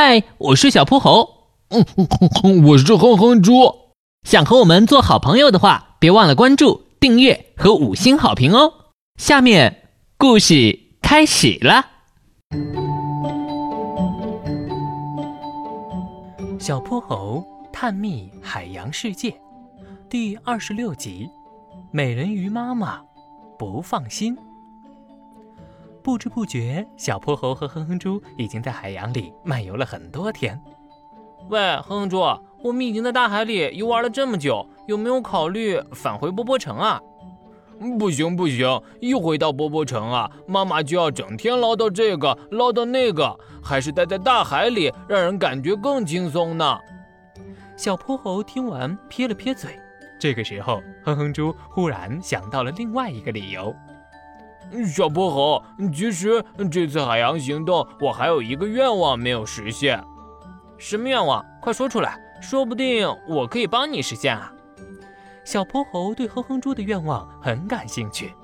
嗨，我是小泼猴。嗯，我是哼哼猪。想和我们做好朋友的话，别忘了关注、订阅和五星好评哦。下面故事开始了。小泼猴探秘海洋世界第二十六集：美人鱼妈妈不放心。不知不觉，小泼猴和哼哼猪已经在海洋里漫游了很多天。喂，哼哼猪，我们已经在大海里游玩了这么久，有没有考虑返回波波城啊？不行不行，一回到波波城啊，妈妈就要整天唠叨这个唠叨那个，还是待在大海里，让人感觉更轻松呢。小泼猴听完撇了撇嘴。这个时候，哼哼猪忽然想到了另外一个理由。小泼猴，其实这次海洋行动，我还有一个愿望没有实现。什么愿望？快说出来，说不定我可以帮你实现啊！小泼猴对哼哼猪的愿望很感兴趣。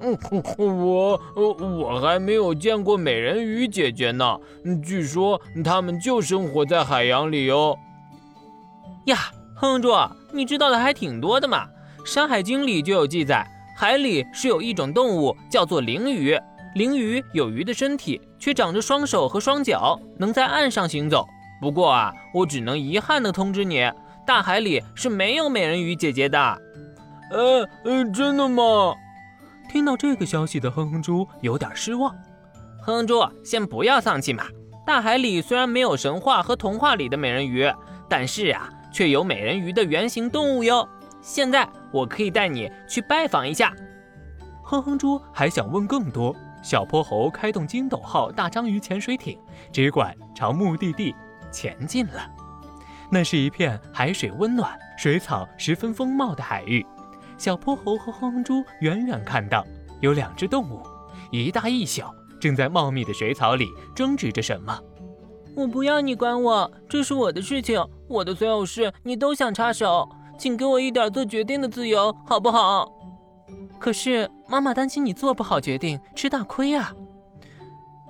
嗯，我我还没有见过美人鱼姐姐呢。据说她们就生活在海洋里哦。呀，哼哼猪，你知道的还挺多的嘛，《山海经》里就有记载。海里是有一种动物叫做灵鱼，灵鱼有鱼的身体，却长着双手和双脚，能在岸上行走。不过啊，我只能遗憾地通知你，大海里是没有美人鱼姐姐的。呃呃，真的吗？听到这个消息的哼哼猪有点失望。哼哼猪，先不要丧气嘛。大海里虽然没有神话和童话里的美人鱼，但是啊，却有美人鱼的原型动物哟。现在我可以带你去拜访一下。哼哼猪还想问更多。小泼猴开动筋斗号大章鱼潜水艇，只管朝目的地前进了。那是一片海水温暖、水草十分丰茂的海域。小泼猴和哼哼猪远远看到有两只动物，一大一小，正在茂密的水草里争执着什么。我不要你管我，这是我的事情，我的所有事你都想插手。请给我一点做决定的自由，好不好？可是妈妈担心你做不好决定，吃大亏啊！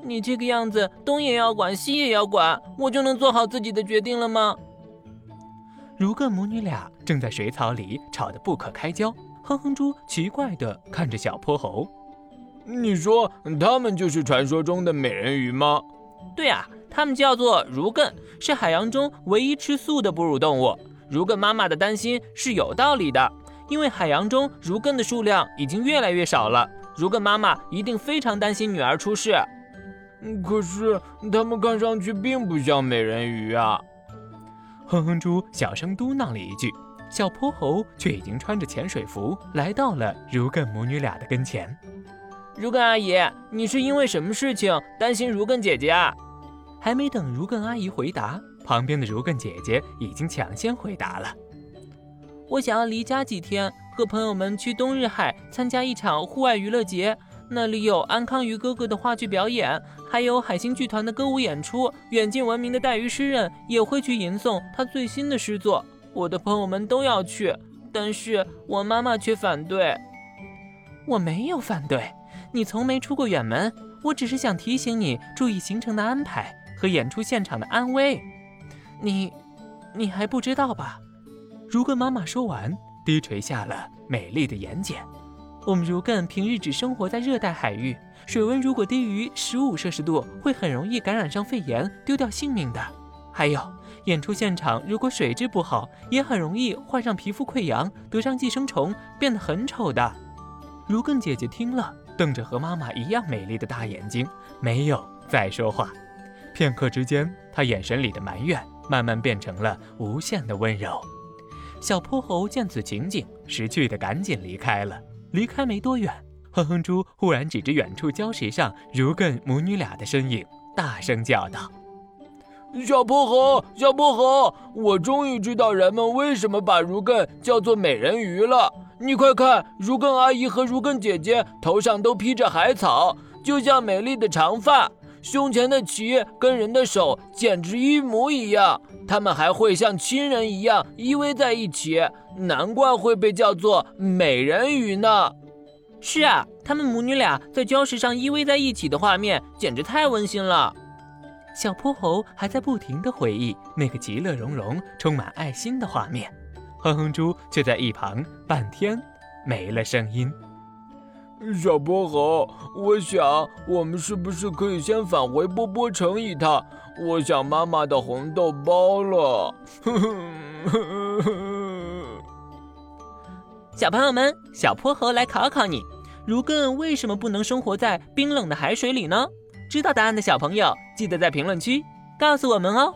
你这个样子，东也要管，西也要管，我就能做好自己的决定了吗？如艮母女俩正在水草里吵得不可开交。哼哼猪奇怪地看着小泼猴：“你说他们就是传说中的美人鱼吗？”“对啊，他们叫做如艮，是海洋中唯一吃素的哺乳动物。”如艮妈妈的担心是有道理的，因为海洋中如艮的数量已经越来越少了。如艮妈妈一定非常担心女儿出事。可是它们看上去并不像美人鱼啊！哼哼猪小声嘟囔了一句，小泼猴却已经穿着潜水服来到了如艮母女俩的跟前。如艮阿姨，你是因为什么事情担心如艮姐姐啊？还没等如艮阿姨回答。旁边的如艮姐姐已经抢先回答了：“我想要离家几天，和朋友们去东日海参加一场户外娱乐节，那里有安康鱼哥哥的话剧表演，还有海星剧团的歌舞演出。远近闻名的带鱼诗人也会去吟诵他最新的诗作。我的朋友们都要去，但是我妈妈却反对。我没有反对，你从没出过远门，我只是想提醒你注意行程的安排和演出现场的安危。”你，你还不知道吧？如根妈妈说完，低垂下了美丽的眼睑。我们如根平日只生活在热带海域，水温如果低于十五摄氏度，会很容易感染上肺炎，丢掉性命的。还有，演出现场如果水质不好，也很容易患上皮肤溃疡，得上寄生虫，变得很丑的。如根姐姐听了，瞪着和妈妈一样美丽的大眼睛，没有再说话。片刻之间，她眼神里的埋怨。慢慢变成了无限的温柔。小泼猴见此情景，识趣的赶紧离开了。离开没多远，哼哼猪忽然指着远处礁石上如艮母女俩的身影，大声叫道：“小泼猴，小泼猴，我终于知道人们为什么把如艮叫做美人鱼了。你快看，如艮阿姨和如艮姐姐头上都披着海草，就像美丽的长发。”胸前的鳍跟人的手简直一模一样，他们还会像亲人一样依偎在一起，难怪会被叫做美人鱼呢。是啊，他们母女俩在礁石上依偎在一起的画面简直太温馨了。小泼猴还在不停地回忆那个其乐融融、充满爱心的画面，哼哼猪却在一旁半天没了声音。小泼猴，我想我们是不是可以先返回波波城一趟？我想妈妈的红豆包了。小朋友们，小泼猴来考考你：如更为什么不能生活在冰冷的海水里呢？知道答案的小朋友，记得在评论区告诉我们哦。